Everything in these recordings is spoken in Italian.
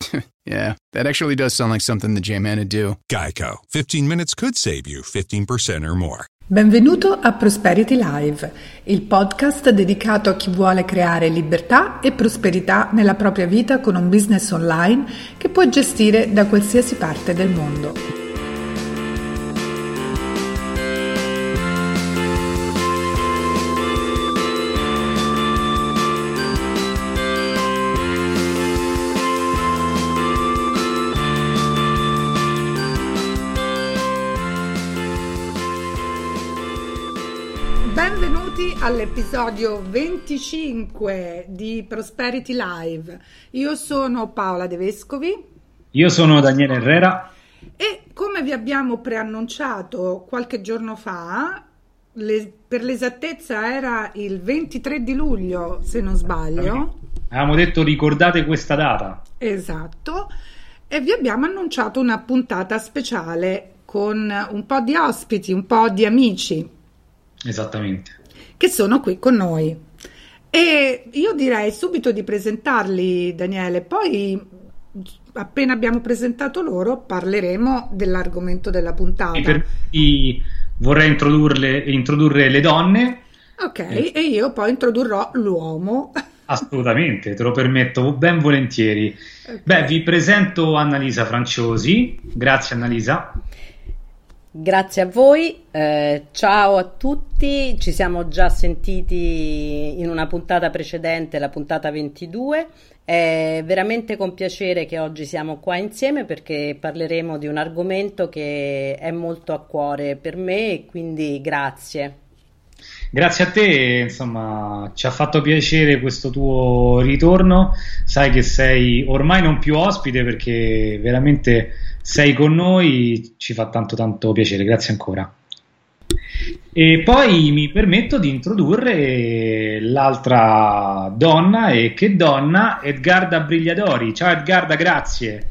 yeah, that actually does sound like something the J-Man would do. Geico. 15 minutes could save you 15% or more. Benvenuto a Prosperity Live, il podcast dedicato a chi vuole creare libertà e prosperità nella propria vita con un business online che può gestire da qualsiasi parte del mondo. Benvenuti all'episodio 25 di Prosperity Live. Io sono Paola De Vescovi. Io sono Daniele Herrera. E come vi abbiamo preannunciato qualche giorno fa, le, per l'esattezza era il 23 di luglio, se non sbaglio. Avevamo detto ricordate questa data. Esatto. E vi abbiamo annunciato una puntata speciale con un po' di ospiti, un po' di amici. Esattamente. Che sono qui con noi. E io direi subito di presentarli, Daniele, poi appena abbiamo presentato loro parleremo dell'argomento della puntata. Per cui vorrei introdurre le donne. Ok, eh. e io poi introdurrò l'uomo. Assolutamente, te lo permetto ben volentieri. Okay. Beh, vi presento Annalisa Franciosi. Grazie Annalisa. Grazie a voi, eh, ciao a tutti, ci siamo già sentiti in una puntata precedente, la puntata 22. È veramente con piacere che oggi siamo qua insieme perché parleremo di un argomento che è molto a cuore per me e quindi grazie. Grazie a te, insomma, ci ha fatto piacere questo tuo ritorno. Sai che sei ormai non più ospite perché veramente sei con noi, ci fa tanto tanto piacere, grazie ancora. E poi mi permetto di introdurre l'altra donna, e che donna, Edgarda Brigliadori. Ciao Edgarda, grazie.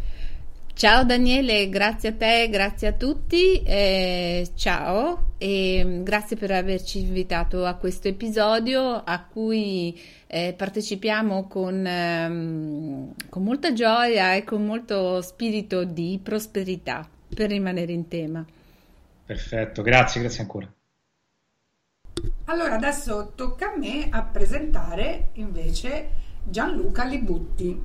Ciao Daniele, grazie a te, grazie a tutti, eh, ciao e grazie per averci invitato a questo episodio a cui eh, partecipiamo con, ehm, con molta gioia e con molto spirito di prosperità per rimanere in tema. Perfetto, grazie, grazie ancora. Allora adesso tocca a me a presentare invece Gianluca Libutti.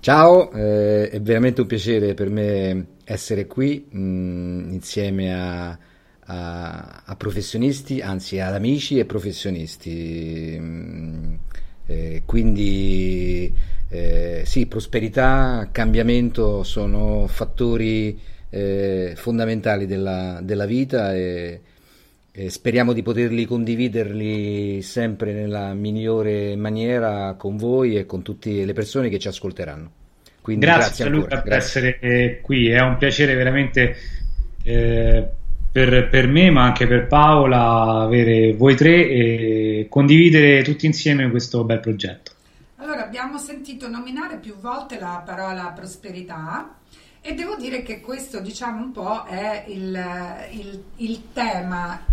Ciao, eh, è veramente un piacere per me essere qui mh, mm, insieme a, a, a, professionisti, anzi ad amici e professionisti. Mh, mm, eh, quindi eh, sì, prosperità, cambiamento sono fattori eh, fondamentali della, della vita e, e speriamo di poterli condividerli sempre nella migliore maniera con voi e con tutte le persone che ci ascolteranno. Quindi grazie, grazie Luca per essere qui, è un piacere veramente eh, per, per, me ma anche per Paola avere voi tre e condividere tutti insieme questo bel progetto. Allora abbiamo sentito nominare più volte la parola prosperità e devo dire che questo diciamo un po' è il, il, il tema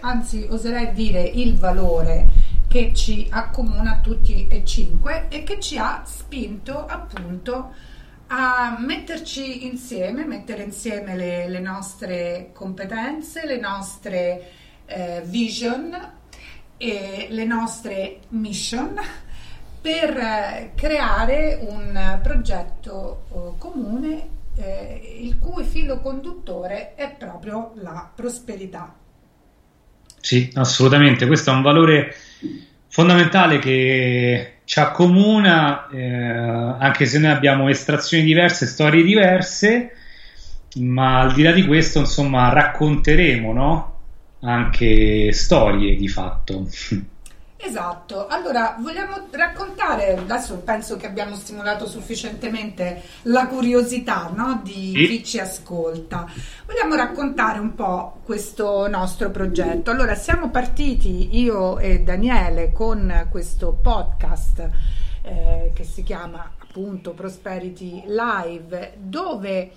anzi oserei dire il valore che ci accomuna tutti e cinque e che ci ha spinto appunto a metterci insieme, mettere insieme le, le nostre competenze, le nostre eh, vision e le nostre mission per eh, creare un progetto eh, comune eh, il cui filo conduttore è proprio la prosperità. Sì, assolutamente, questo è un valore fondamentale che ci accomuna, eh, anche se noi abbiamo estrazioni diverse, storie diverse, ma al di là di questo, insomma, racconteremo no? anche storie di fatto. Esatto, allora vogliamo raccontare, adesso penso che abbiamo stimolato sufficientemente la curiosità no, di Sì. chi ci ascolta, vogliamo raccontare un po' questo nostro progetto. Allora siamo partiti io e Daniele con questo podcast eh, che si chiama appunto Prosperity Live dove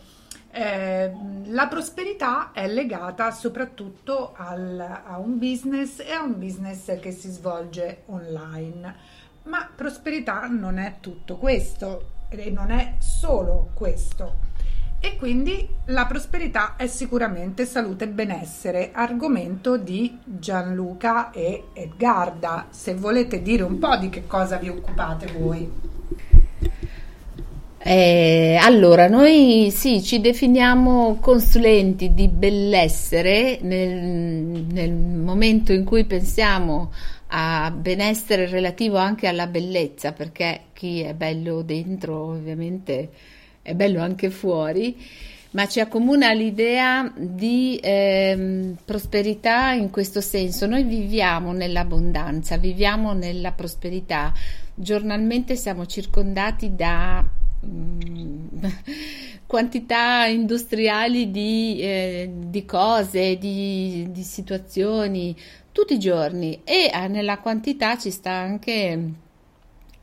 eh, la prosperità è legata soprattutto al- a un business e a un business che si svolge online. Ma prosperità non è tutto questo e non è solo questo. E quindi la prosperità è sicuramente salute e benessere, argomento di Gianluca e Edgarda. Se volete dire un po' di che cosa vi occupate voi. Eh, allora, noi sì, ci definiamo consulenti di benessere nel, nel momento in cui pensiamo a benessere relativo anche alla bellezza, perché chi è bello dentro ovviamente è bello anche fuori, ma ci accomuna l'idea di ehm, prosperità in questo senso. Noi viviamo nell'abbondanza, viviamo nella prosperità. Giornalmente siamo circondati da quantità industriali di, eh, di cose, di, di situazioni, tutti i giorni e eh, nella quantità ci sta anche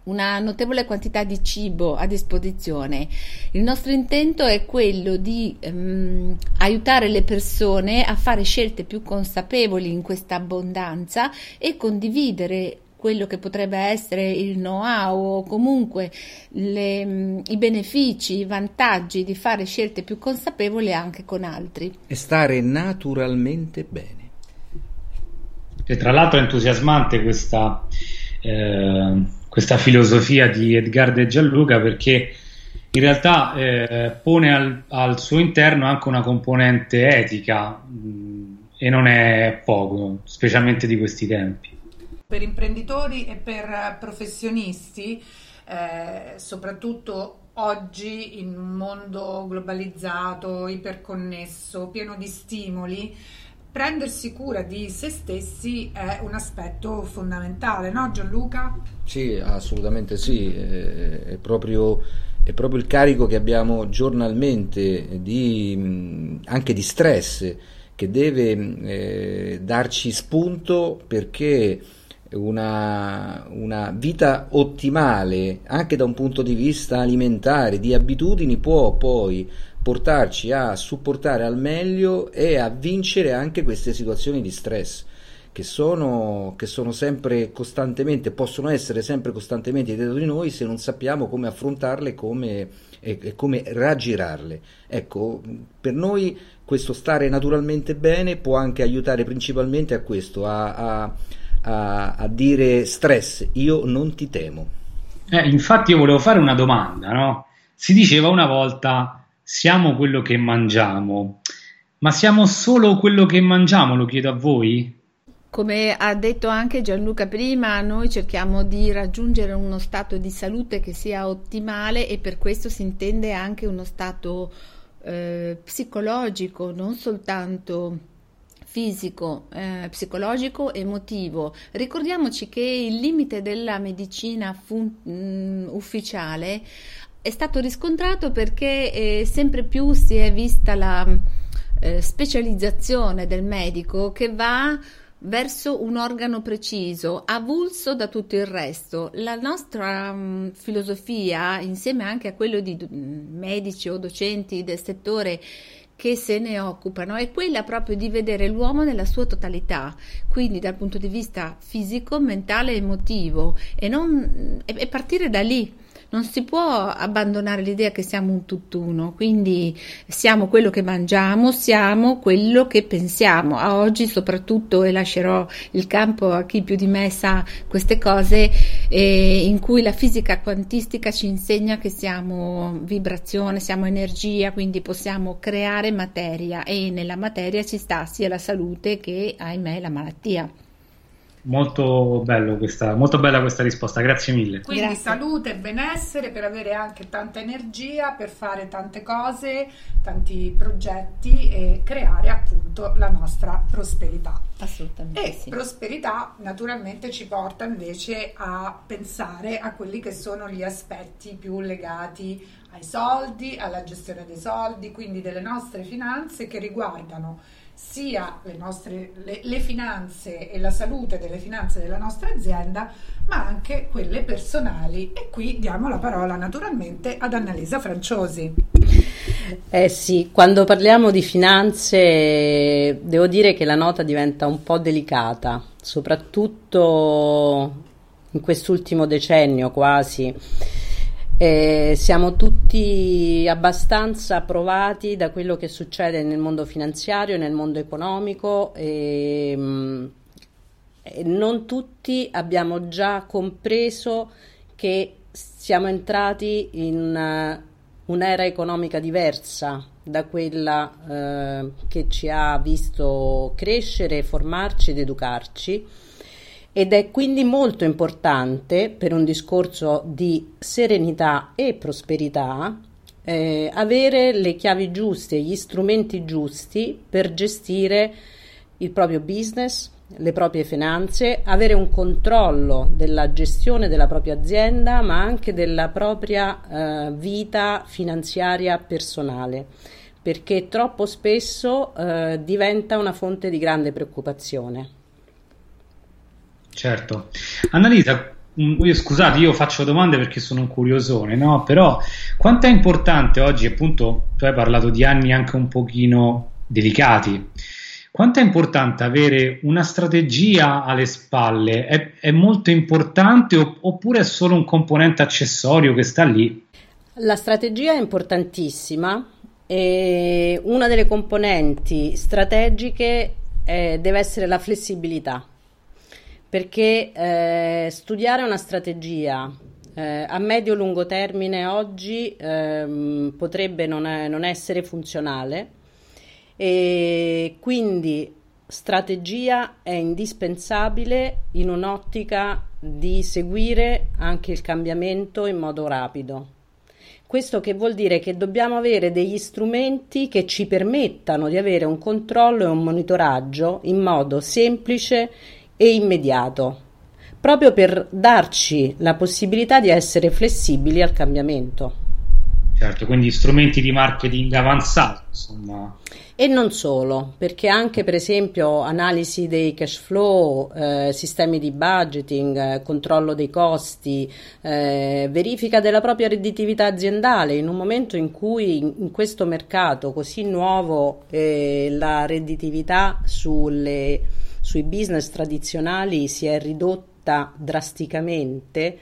una notevole quantità di cibo a disposizione. Il nostro intento è quello di ehm, aiutare le persone a fare scelte più consapevoli in questa abbondanza e condividere quello che potrebbe essere il know-how o comunque le, mm, i benefici, i vantaggi di fare scelte più consapevoli anche con altri. E stare naturalmente bene. E tra l'altro è entusiasmante questa, eh, questa filosofia di Edgardo e Gianluca perché in realtà eh, pone al, al suo interno anche una componente etica mh, e non è poco, specialmente di questi tempi. Per imprenditori e per professionisti, eh, soprattutto oggi in un mondo globalizzato, iperconnesso, pieno di stimoli, prendersi cura di se stessi è un aspetto fondamentale, no Gianluca? Sì, assolutamente sì, eh, è proprio, è proprio il carico che abbiamo giornalmente di, anche di stress che deve eh, darci spunto perché una, una vita ottimale anche da un punto di vista alimentare, di abitudini può poi portarci a supportare al meglio e a vincere anche queste situazioni di stress che sono, che sono sempre costantemente, possono essere sempre costantemente dietro di noi se non sappiamo come affrontarle come, e, e come raggirarle. Ecco, per noi questo stare naturalmente bene può anche aiutare principalmente a questo, a, a, a, a dire stress, io non ti temo. Eh, infatti io volevo fare una domanda, no? Si diceva una volta siamo quello che mangiamo, ma siamo solo quello che mangiamo, lo chiedo a voi? Come ha detto anche Gianluca prima, noi cerchiamo di raggiungere uno stato di salute che sia ottimale e per questo si intende anche uno stato eh, psicologico, non soltanto fisico, eh, psicologico, emotivo. Ricordiamoci che il limite della medicina fun- mh, ufficiale è stato riscontrato perché eh, sempre più si è vista la eh, specializzazione del medico che va verso un organo preciso, avulso da tutto il resto. La nostra mh, filosofia, insieme anche a quello di mh, medici o docenti del settore che se ne occupano, è quella proprio di vedere l'uomo nella sua totalità, quindi dal punto di vista fisico, mentale e emotivo, e, non, e, partire da lì. Non si può abbandonare l'idea che siamo un tutt'uno, quindi siamo quello che mangiamo, siamo quello che pensiamo. A oggi soprattutto, e lascerò il campo a chi più di me sa queste cose, eh, in cui la fisica quantistica ci insegna che siamo vibrazione, siamo energia, quindi possiamo creare materia e nella materia ci sta sia la salute che, ahimè, la malattia. Molto, questa, molto, bella questa risposta, grazie mille. Quindi grazie. salute e benessere per avere anche tanta energia, per fare tante cose, tanti progetti e creare appunto la nostra prosperità. Assolutamente E sì. prosperità naturalmente ci porta invece a pensare a quelli che sono gli aspetti più legati ai soldi, alla gestione dei soldi, quindi delle nostre finanze che riguardano sia le nostre le, le finanze e la salute delle finanze della nostra azienda, ma anche quelle personali. E qui diamo la parola naturalmente ad Annalisa Franciosi. Eh sì, quando parliamo di finanze devo dire che la nota diventa un po' delicata, soprattutto in quest'ultimo decennio quasi. Eh, siamo tutti abbastanza provati da quello che succede nel mondo finanziario, nel mondo economico e, mm, e non tutti abbiamo già compreso che siamo entrati in eh, un'era economica diversa da quella eh, che ci ha visto crescere, formarci ed educarci ed è quindi molto importante per un discorso di serenità e prosperità eh, avere le chiavi giuste, gli strumenti giusti per gestire il proprio business, le proprie finanze, avere un controllo della gestione della propria azienda, ma anche della propria eh, vita finanziaria personale, perché troppo spesso eh, diventa una fonte di grande preoccupazione. Certo. Annalisa, io, scusate, io faccio domande perché sono un curiosone, no? Però quanto è importante oggi, appunto, tu hai parlato di anni anche un pochino delicati, quanto è importante avere una strategia alle spalle? È, è molto importante oppure è solo un componente accessorio che sta lì? La strategia è importantissima e una delle componenti strategiche eh, deve essere la flessibilità perché eh, studiare una strategia eh, a medio-lungo termine oggi ehm, potrebbe non, è, non, essere funzionale e quindi strategia è indispensabile in un'ottica di seguire anche il cambiamento in modo rapido. Questo che vuol dire che dobbiamo avere degli strumenti che ci permettano di avere un controllo e un monitoraggio in modo semplice e immediato, proprio per darci la possibilità di essere flessibili al cambiamento. Certo, quindi strumenti di marketing avanzato, insomma. E non solo, perché anche per esempio analisi dei cash flow, eh, sistemi di budgeting, eh, controllo dei costi, eh, verifica della propria redditività aziendale, in un momento in cui in, in questo mercato così nuovo eh, la redditività sulle sui business tradizionali si è ridotta drasticamente,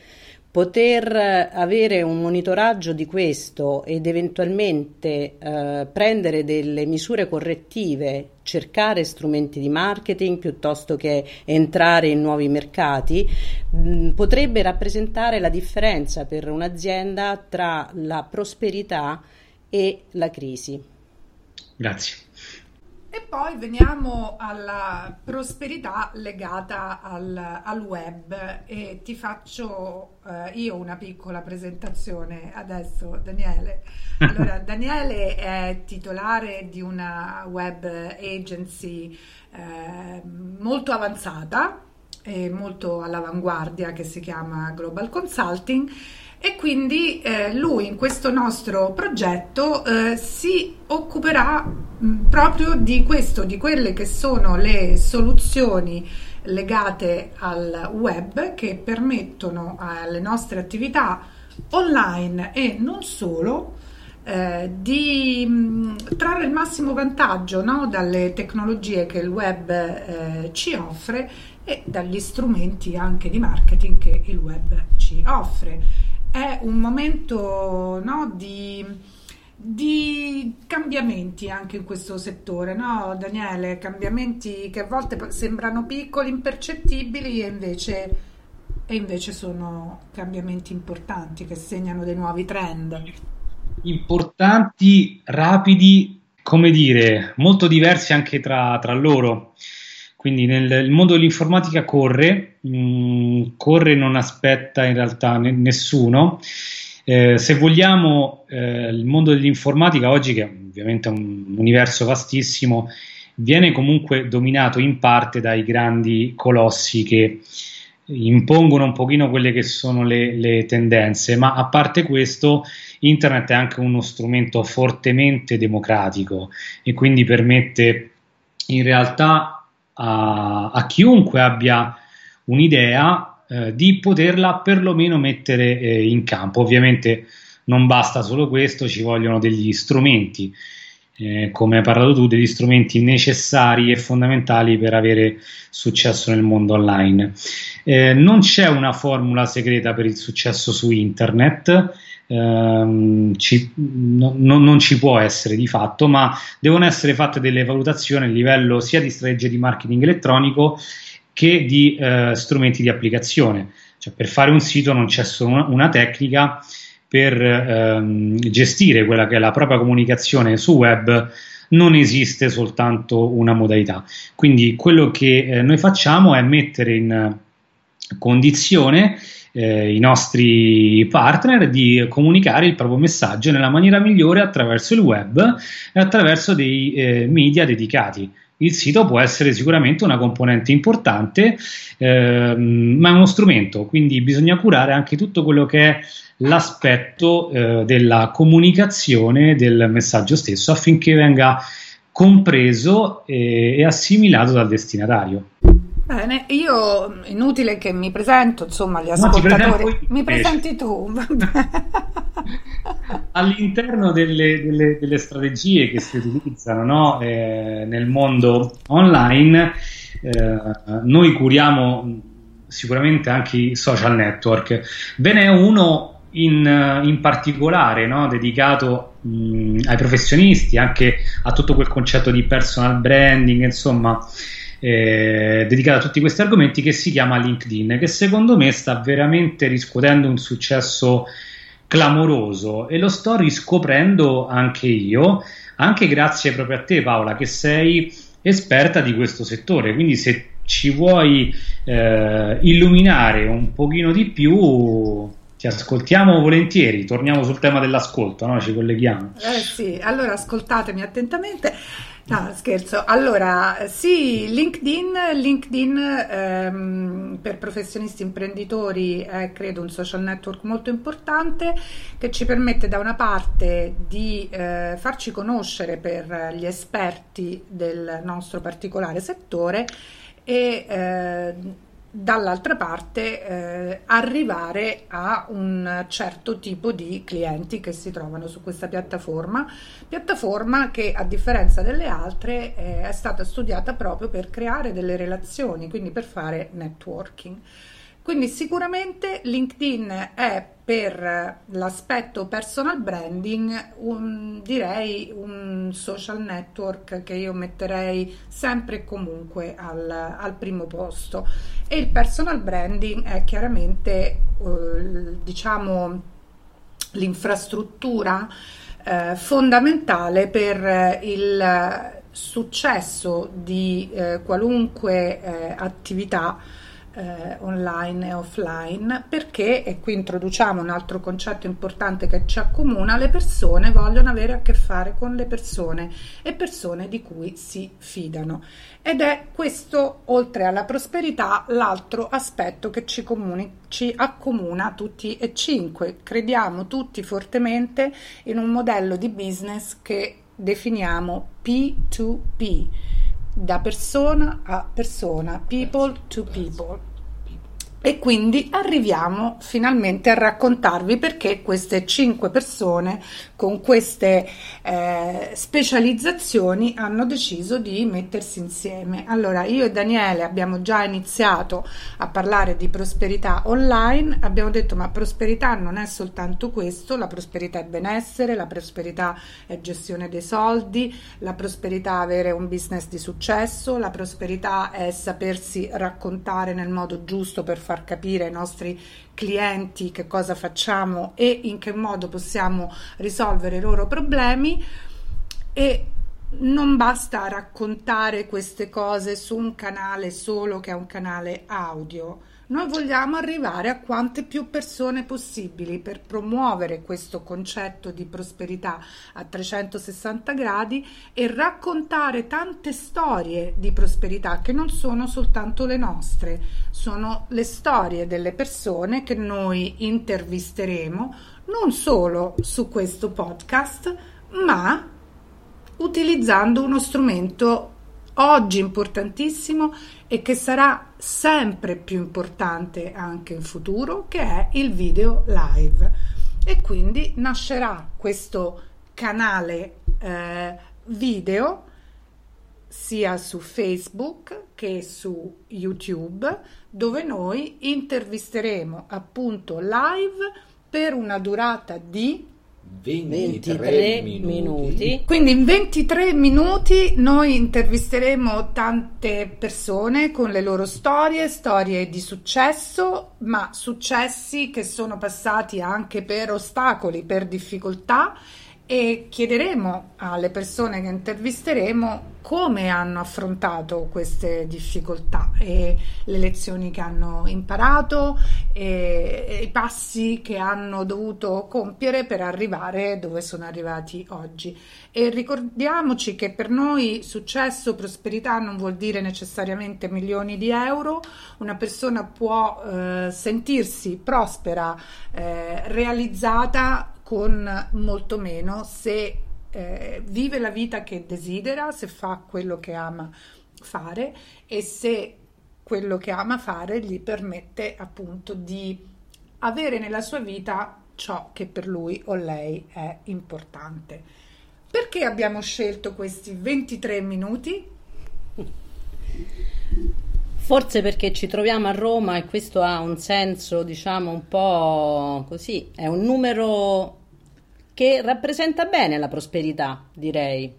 poter avere un monitoraggio di questo ed eventualmente eh, prendere delle misure correttive, cercare strumenti di marketing piuttosto che entrare in nuovi mercati, mh, potrebbe rappresentare la differenza per un'azienda tra la prosperità e la crisi. Grazie. E poi veniamo alla prosperità legata al, al web e ti faccio eh, io una piccola presentazione adesso, Daniele. Allora, Daniele è titolare di una web agency eh, molto avanzata e molto all'avanguardia che si chiama Global Consulting e quindi eh, lui in questo nostro progetto eh, si occuperà mh, proprio di questo, di quelle che sono le soluzioni legate al web che permettono alle nostre attività online e non solo eh, di mh, trarre il massimo vantaggio no, dalle tecnologie che il web eh, ci offre e dagli strumenti anche di marketing che il web ci offre è un momento no, di, di, cambiamenti anche in questo settore, no Daniele? Cambiamenti che a volte sembrano piccoli, impercettibili e invece, e invece sono cambiamenti importanti che segnano dei nuovi trend. Importanti, rapidi, come dire, molto diversi anche tra, tra loro. Quindi nel, il mondo dell'informatica corre, mh, mm, corre non aspetta in realtà ne, nessuno. Eh, se vogliamo, eh, il mondo dell'informatica oggi, che ovviamente è un universo vastissimo, viene comunque dominato in parte dai grandi colossi che impongono un pochino quelle che sono le, le, tendenze, ma a parte questo, internet è anche uno strumento fortemente democratico e quindi permette in realtà a, a chiunque abbia un'idea eh, di poterla perlomeno mettere eh, in campo. Ovviamente non basta solo questo, ci vogliono degli strumenti eh, come hai parlato tu, degli strumenti necessari e fondamentali per avere successo nel mondo online. Eh, non c'è una formula segreta per il successo su internet, ehm, ci, no, non ci può essere di fatto, ma devono essere fatte delle valutazioni a livello sia di strategia di marketing elettronico che di eh, strumenti di applicazione. Cioè, per fare un sito non c'è solo una, una tecnica, per ehm, gestire quella che è la propria comunicazione su web non esiste soltanto una modalità. Quindi quello che eh, noi facciamo è mettere in condizione eh, i nostri partner di comunicare il proprio messaggio nella maniera migliore attraverso il web e attraverso dei eh, media dedicati. Il sito può essere sicuramente una componente importante, ehm, ma è uno strumento, quindi bisogna curare anche tutto quello che è l'aspetto eh, della comunicazione del messaggio stesso affinché venga compreso e, e assimilato dal destinatario. Bene, io inutile che mi presento, insomma, gli ascoltatori. No, mi presenti tu. All'interno delle, delle, delle, strategie che si utilizzano no? eh, nel mondo online, eh, noi curiamo sicuramente anche i social network. Ve n'è uno in, in particolare no? dedicato mh, ai professionisti, anche a tutto quel concetto di personal branding, insomma, eh, dedicato a tutti questi argomenti che si chiama LinkedIn, che secondo me sta veramente riscuotendo un successo clamoroso e lo sto riscoprendo anche io, anche grazie proprio a te Paola, che sei esperta di questo settore, quindi se ci vuoi eh, illuminare un pochino di più ti ascoltiamo volentieri, torniamo sul tema dell'ascolto, no? ci colleghiamo. Eh sì, allora ascoltatemi attentamente. No, scherzo. Allora, sì, LinkedIn, LinkedIn ehm, per professionisti imprenditori è credo un social network molto importante che ci permette da una parte di eh, farci conoscere per gli esperti del nostro particolare settore e eh, dall'altra parte eh, arrivare a un certo tipo di clienti che si trovano su questa piattaforma, piattaforma che a differenza delle altre eh, è stata studiata proprio per creare delle relazioni, quindi per fare networking. Quindi sicuramente LinkedIn è per l'aspetto personal branding un, direi un social network che io metterei sempre e comunque al, al primo posto. E il personal branding è chiaramente eh, diciamo l'infrastruttura eh, fondamentale per il successo di eh, qualunque eh, attività eh, online e offline perché, e qui introduciamo un altro concetto importante che ci accomuna, le persone vogliono avere a che fare con le persone e persone di cui si fidano. Ed è questo, oltre alla prosperità, l'altro aspetto che ci, comuni, ci accomuna tutti e cinque. Crediamo tutti fortemente in un modello di business che definiamo P2P da persona a persona, people to people. E quindi arriviamo finalmente a raccontarvi perché queste cinque persone con queste eh, specializzazioni hanno deciso di mettersi insieme. Allora, io e Daniele abbiamo già iniziato a parlare di prosperità online, abbiamo detto ma prosperità non è soltanto questo, la prosperità è benessere, la prosperità è gestione dei soldi, la prosperità è avere un business di successo, la prosperità è sapersi raccontare nel modo giusto per far capire ai nostri clienti che cosa facciamo e in che modo possiamo risolvere i loro problemi e non basta raccontare queste cose su un canale solo che è un canale audio. Noi vogliamo arrivare a quante più persone possibili per promuovere questo concetto di prosperità a 360 gradi e raccontare tante storie di prosperità che non sono soltanto le nostre, sono le storie delle persone che noi intervisteremo non solo su questo podcast, ma utilizzando uno strumento oggi importantissimo e che sarà sempre più importante anche in futuro, che è il video live. E quindi nascerà questo canale eh, video sia su Facebook che su YouTube, dove noi intervisteremo appunto live per una durata di 23, 23 minuti. minuti. Quindi in 23 minuti noi intervisteremo tante persone con le loro storie, storie di successo, ma successi che sono passati anche per ostacoli, per difficoltà e chiederemo alle persone che intervisteremo come hanno affrontato queste difficoltà e le lezioni che hanno imparato e, i passi che hanno dovuto compiere per arrivare dove sono arrivati oggi. E ricordiamoci che per noi successo, prosperità non vuol dire necessariamente milioni di euro, una persona può eh, sentirsi prospera, eh, realizzata con molto meno se eh, vive la vita che desidera, se fa quello che ama fare e se quello che ama fare gli permette appunto di avere nella sua vita ciò che per lui o lei è importante. Perché abbiamo scelto questi 23 minuti? Forse perché ci troviamo a Roma e questo ha un senso, diciamo, un po' così, è un numero che rappresenta bene la prosperità, direi.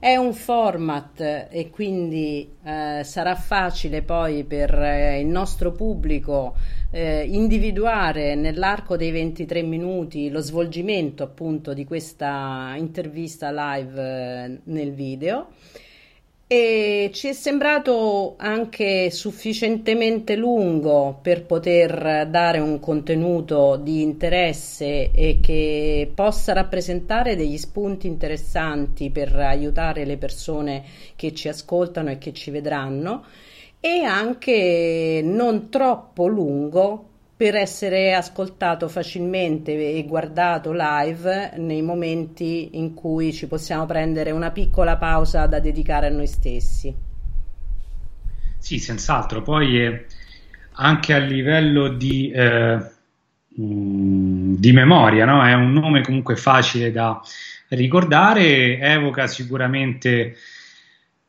È un format e quindi eh, sarà facile poi per eh, il nostro pubblico eh, individuare nell'arco dei 23 minuti lo svolgimento appunto di questa intervista live eh, nel video e ci è sembrato anche sufficientemente lungo per poter dare un contenuto di interesse e che possa rappresentare degli spunti interessanti per aiutare le persone che ci ascoltano e che ci vedranno. E anche non troppo lungo per essere ascoltato facilmente e guardato live nei momenti in cui ci possiamo prendere una piccola pausa da dedicare a noi stessi. Sì, senz'altro. Poi eh, anche a livello di, eh, mm, di memoria, no? è un nome comunque facile da ricordare, evoca sicuramente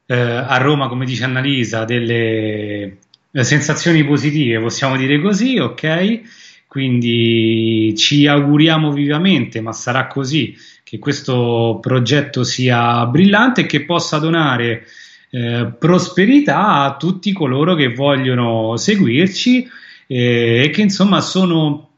eh, a Roma, come dice Annalisa, delle sensazioni positive, possiamo dire così, ok? Quindi ci auguriamo vivamente, ma sarà così, che questo progetto sia brillante e che possa donare eh, prosperità a tutti coloro che vogliono seguirci eh, e che insomma sono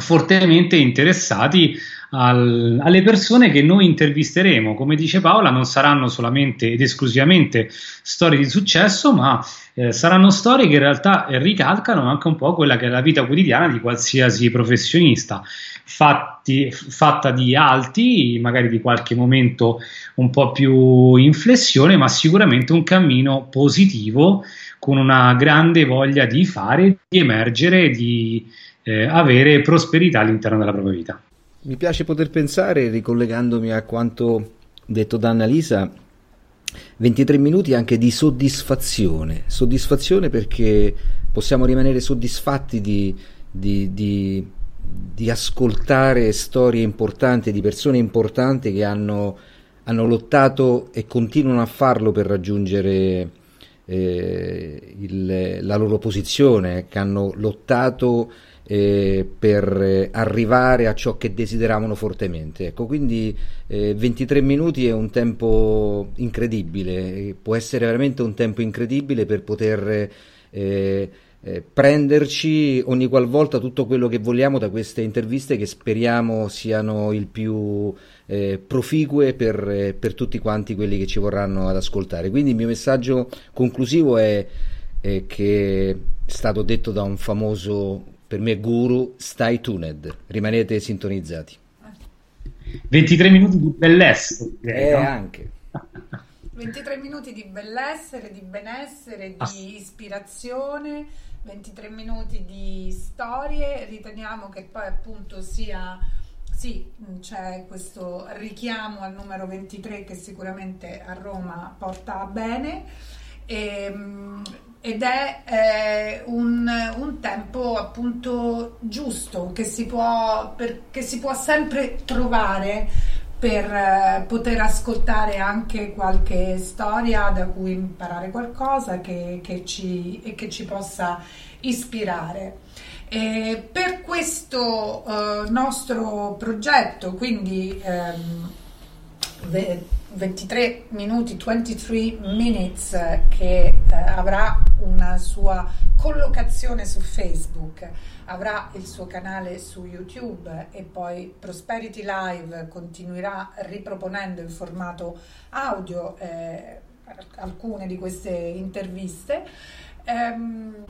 fortemente interessati al, alle persone che noi intervisteremo. Come dice Paola, non saranno solamente ed esclusivamente storie di successo, ma eh, saranno storie che in realtà ricalcano anche un po' quella che è la vita quotidiana di qualsiasi professionista, fatti, fatta di alti, magari di qualche momento un po' più in flessione, ma sicuramente un cammino positivo con una grande voglia di fare, di emergere, di eh, avere prosperità all'interno della propria vita. Mi piace poter pensare, ricollegandomi a quanto detto da Annalisa, 23 minuti anche di soddisfazione, soddisfazione perché possiamo rimanere soddisfatti di, di, di, di ascoltare storie importanti di persone importanti che hanno, hanno, lottato e continuano a farlo per raggiungere eh, il, la loro posizione, che hanno lottato eh, per arrivare a ciò che desideravano fortemente. Ecco, quindi eh, 23 minuti è un tempo incredibile, può essere veramente un tempo incredibile per poter eh, eh, prenderci ogni qualvolta tutto quello che vogliamo da queste interviste che speriamo siano il più eh, proficue per, eh, per, tutti quanti quelli che ci vorranno ad ascoltare. Quindi il mio messaggio conclusivo è, è che è stato detto da un famoso, per me, guru, stai tuned, rimanete sintonizzati. 23 minuti di bellezza. Eh, no? anche. 23 minuti di bellessere, di benessere, di ah. ispirazione, 23 minuti di storie. Riteniamo che poi appunto sia sì, c'è questo richiamo al numero 23 che sicuramente a Roma porta bene. E, ehm, ed è eh, un, un, tempo appunto giusto che si può, per, che si può sempre trovare per eh, poter ascoltare anche qualche storia da cui imparare qualcosa che, che ci, e che ci possa ispirare. E per questo eh, nostro progetto, quindi ehm, 23 minuti, 23 minutes, che eh, avrà una sua collocazione su Facebook, avrà il suo canale su YouTube e poi Prosperity Live continuerà riproponendo in formato audio eh, alcune di queste interviste. Ehm,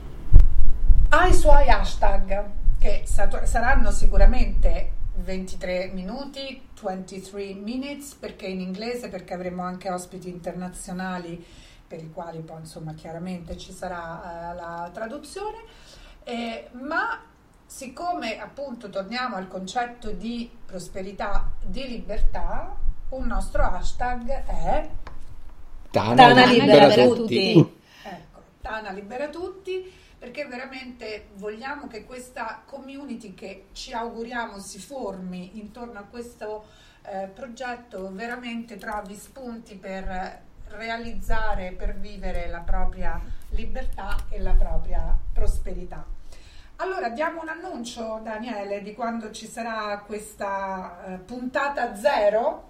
ha i suoi hashtag che saranno sicuramente 23 minuti, 23 minutes perché in inglese, perché avremo anche ospiti internazionali per i quali poi insomma chiaramente ci sarà eh, la traduzione, eh, ma siccome appunto torniamo al concetto di prosperità, di libertà, un nostro hashtag è Tana, Tana libera, libera, tutti. tutti. Ecco, Tana libera tutti perché veramente vogliamo che questa community che ci auguriamo si formi intorno a questo eh, progetto veramente trovi spunti per realizzare, per vivere la propria libertà e la propria prosperità. Allora diamo un annuncio, Daniele, di quando ci sarà questa eh, puntata zero.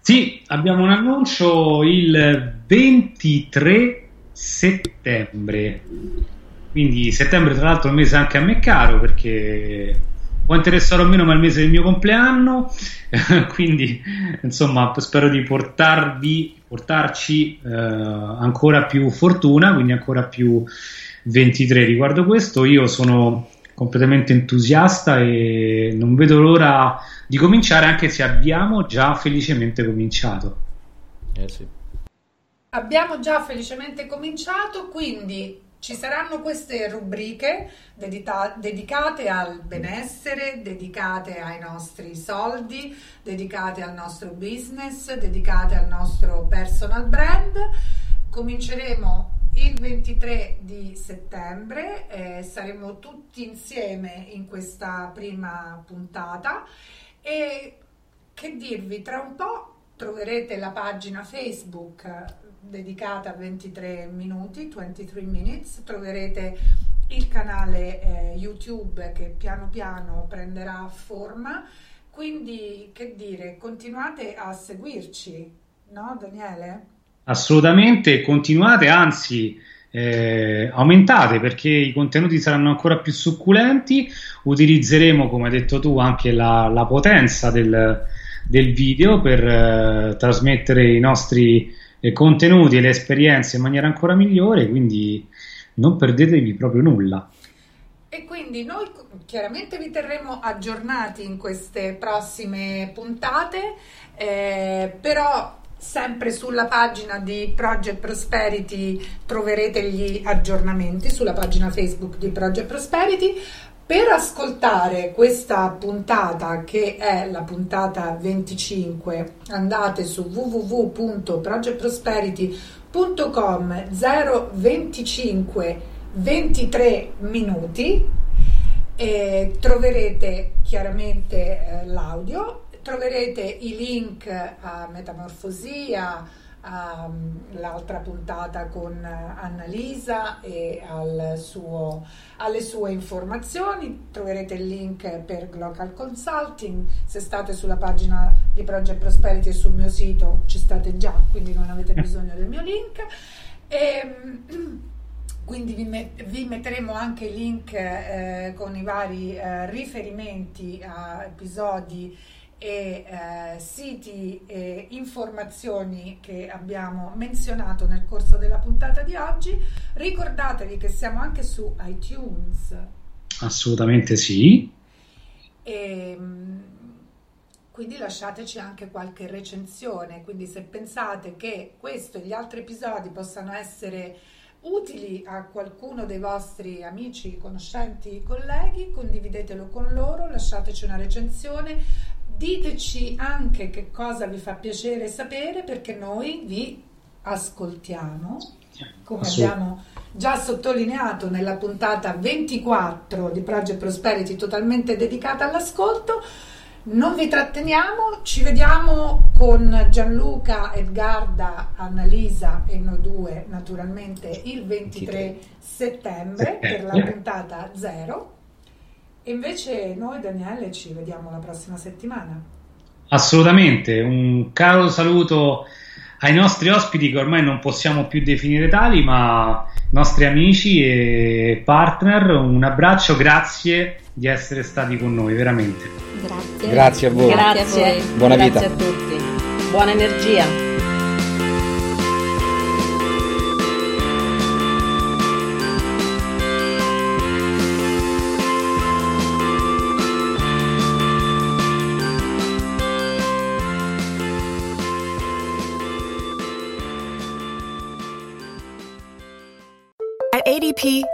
Sì, abbiamo un annuncio il 23 settembre. Quindi settembre tra l'altro è un mese anche a me caro perché può interessare o meno ma è il mese del mio compleanno, quindi insomma spero di portarvi, portarci eh, ancora più fortuna, quindi ancora più 23 riguardo questo. Io sono completamente entusiasta e non vedo l'ora di cominciare anche se abbiamo già felicemente cominciato. Eh sì. Abbiamo già felicemente cominciato, quindi ci saranno queste rubriche dedita- dedicate al benessere, dedicate ai nostri soldi, dedicate al nostro business, dedicate al nostro personal brand. Cominceremo il 23 di settembre, eh, saremo tutti insieme in questa prima puntata e che dirvi, tra un po' troverete la pagina Facebook dedicata a 23 minuti, 23 minutes, troverete il canale eh, YouTube che piano piano prenderà forma, quindi che dire, continuate a seguirci, no Daniele? Assolutamente, continuate, anzi eh, aumentate perché i contenuti saranno ancora più succulenti, utilizzeremo, come hai detto tu, anche la, la potenza del, del, video per eh, trasmettere i nostri contenuti e le esperienze in maniera ancora migliore, quindi non perdetevi proprio nulla. E quindi noi chiaramente vi terremo aggiornati in queste prossime puntate, eh, però sempre sulla pagina di Project Prosperity troverete gli aggiornamenti, sulla pagina Facebook di Project Prosperity. Per ascoltare questa puntata, che è la puntata 25, andate su www.projectprosperity.com 025 23 minuti e troverete chiaramente eh, l'audio, troverete i link a Metamorfosia, all'altra puntata con Annalisa e al suo, alle sue informazioni. Troverete il link per Global Consulting. Se state sulla pagina di Project Prosperity e sul mio sito ci state già, quindi non avete bisogno del mio link. E, quindi vi, met- vi, metteremo anche i link eh, con i vari eh, riferimenti a episodi e eh, siti e informazioni che abbiamo menzionato nel corso della puntata di oggi. Ricordatevi che siamo anche su iTunes. Assolutamente sì. E, ehm, quindi lasciateci anche qualche recensione, quindi se pensate che questo e gli altri episodi possano essere utili a qualcuno dei vostri amici, conoscenti, colleghi, condividetelo con loro, lasciateci una recensione, diteci anche che cosa vi fa piacere sapere perché noi vi ascoltiamo, come abbiamo già sottolineato nella puntata 24 di Project Prosperity totalmente dedicata all'ascolto. Non vi tratteniamo, ci vediamo con Gianluca, Edgarda, Annalisa e noi due naturalmente il 23 settembre per la puntata 0. E invece noi Daniele ci vediamo la prossima settimana. Assolutamente, un caro saluto ai nostri ospiti che ormai non possiamo più definire tali, ma nostri amici e partner, un abbraccio, grazie di essere stati con noi, veramente. Grazie. Grazie a voi. Grazie. A voi. Buona grazie vita. a tutti. Buona energia.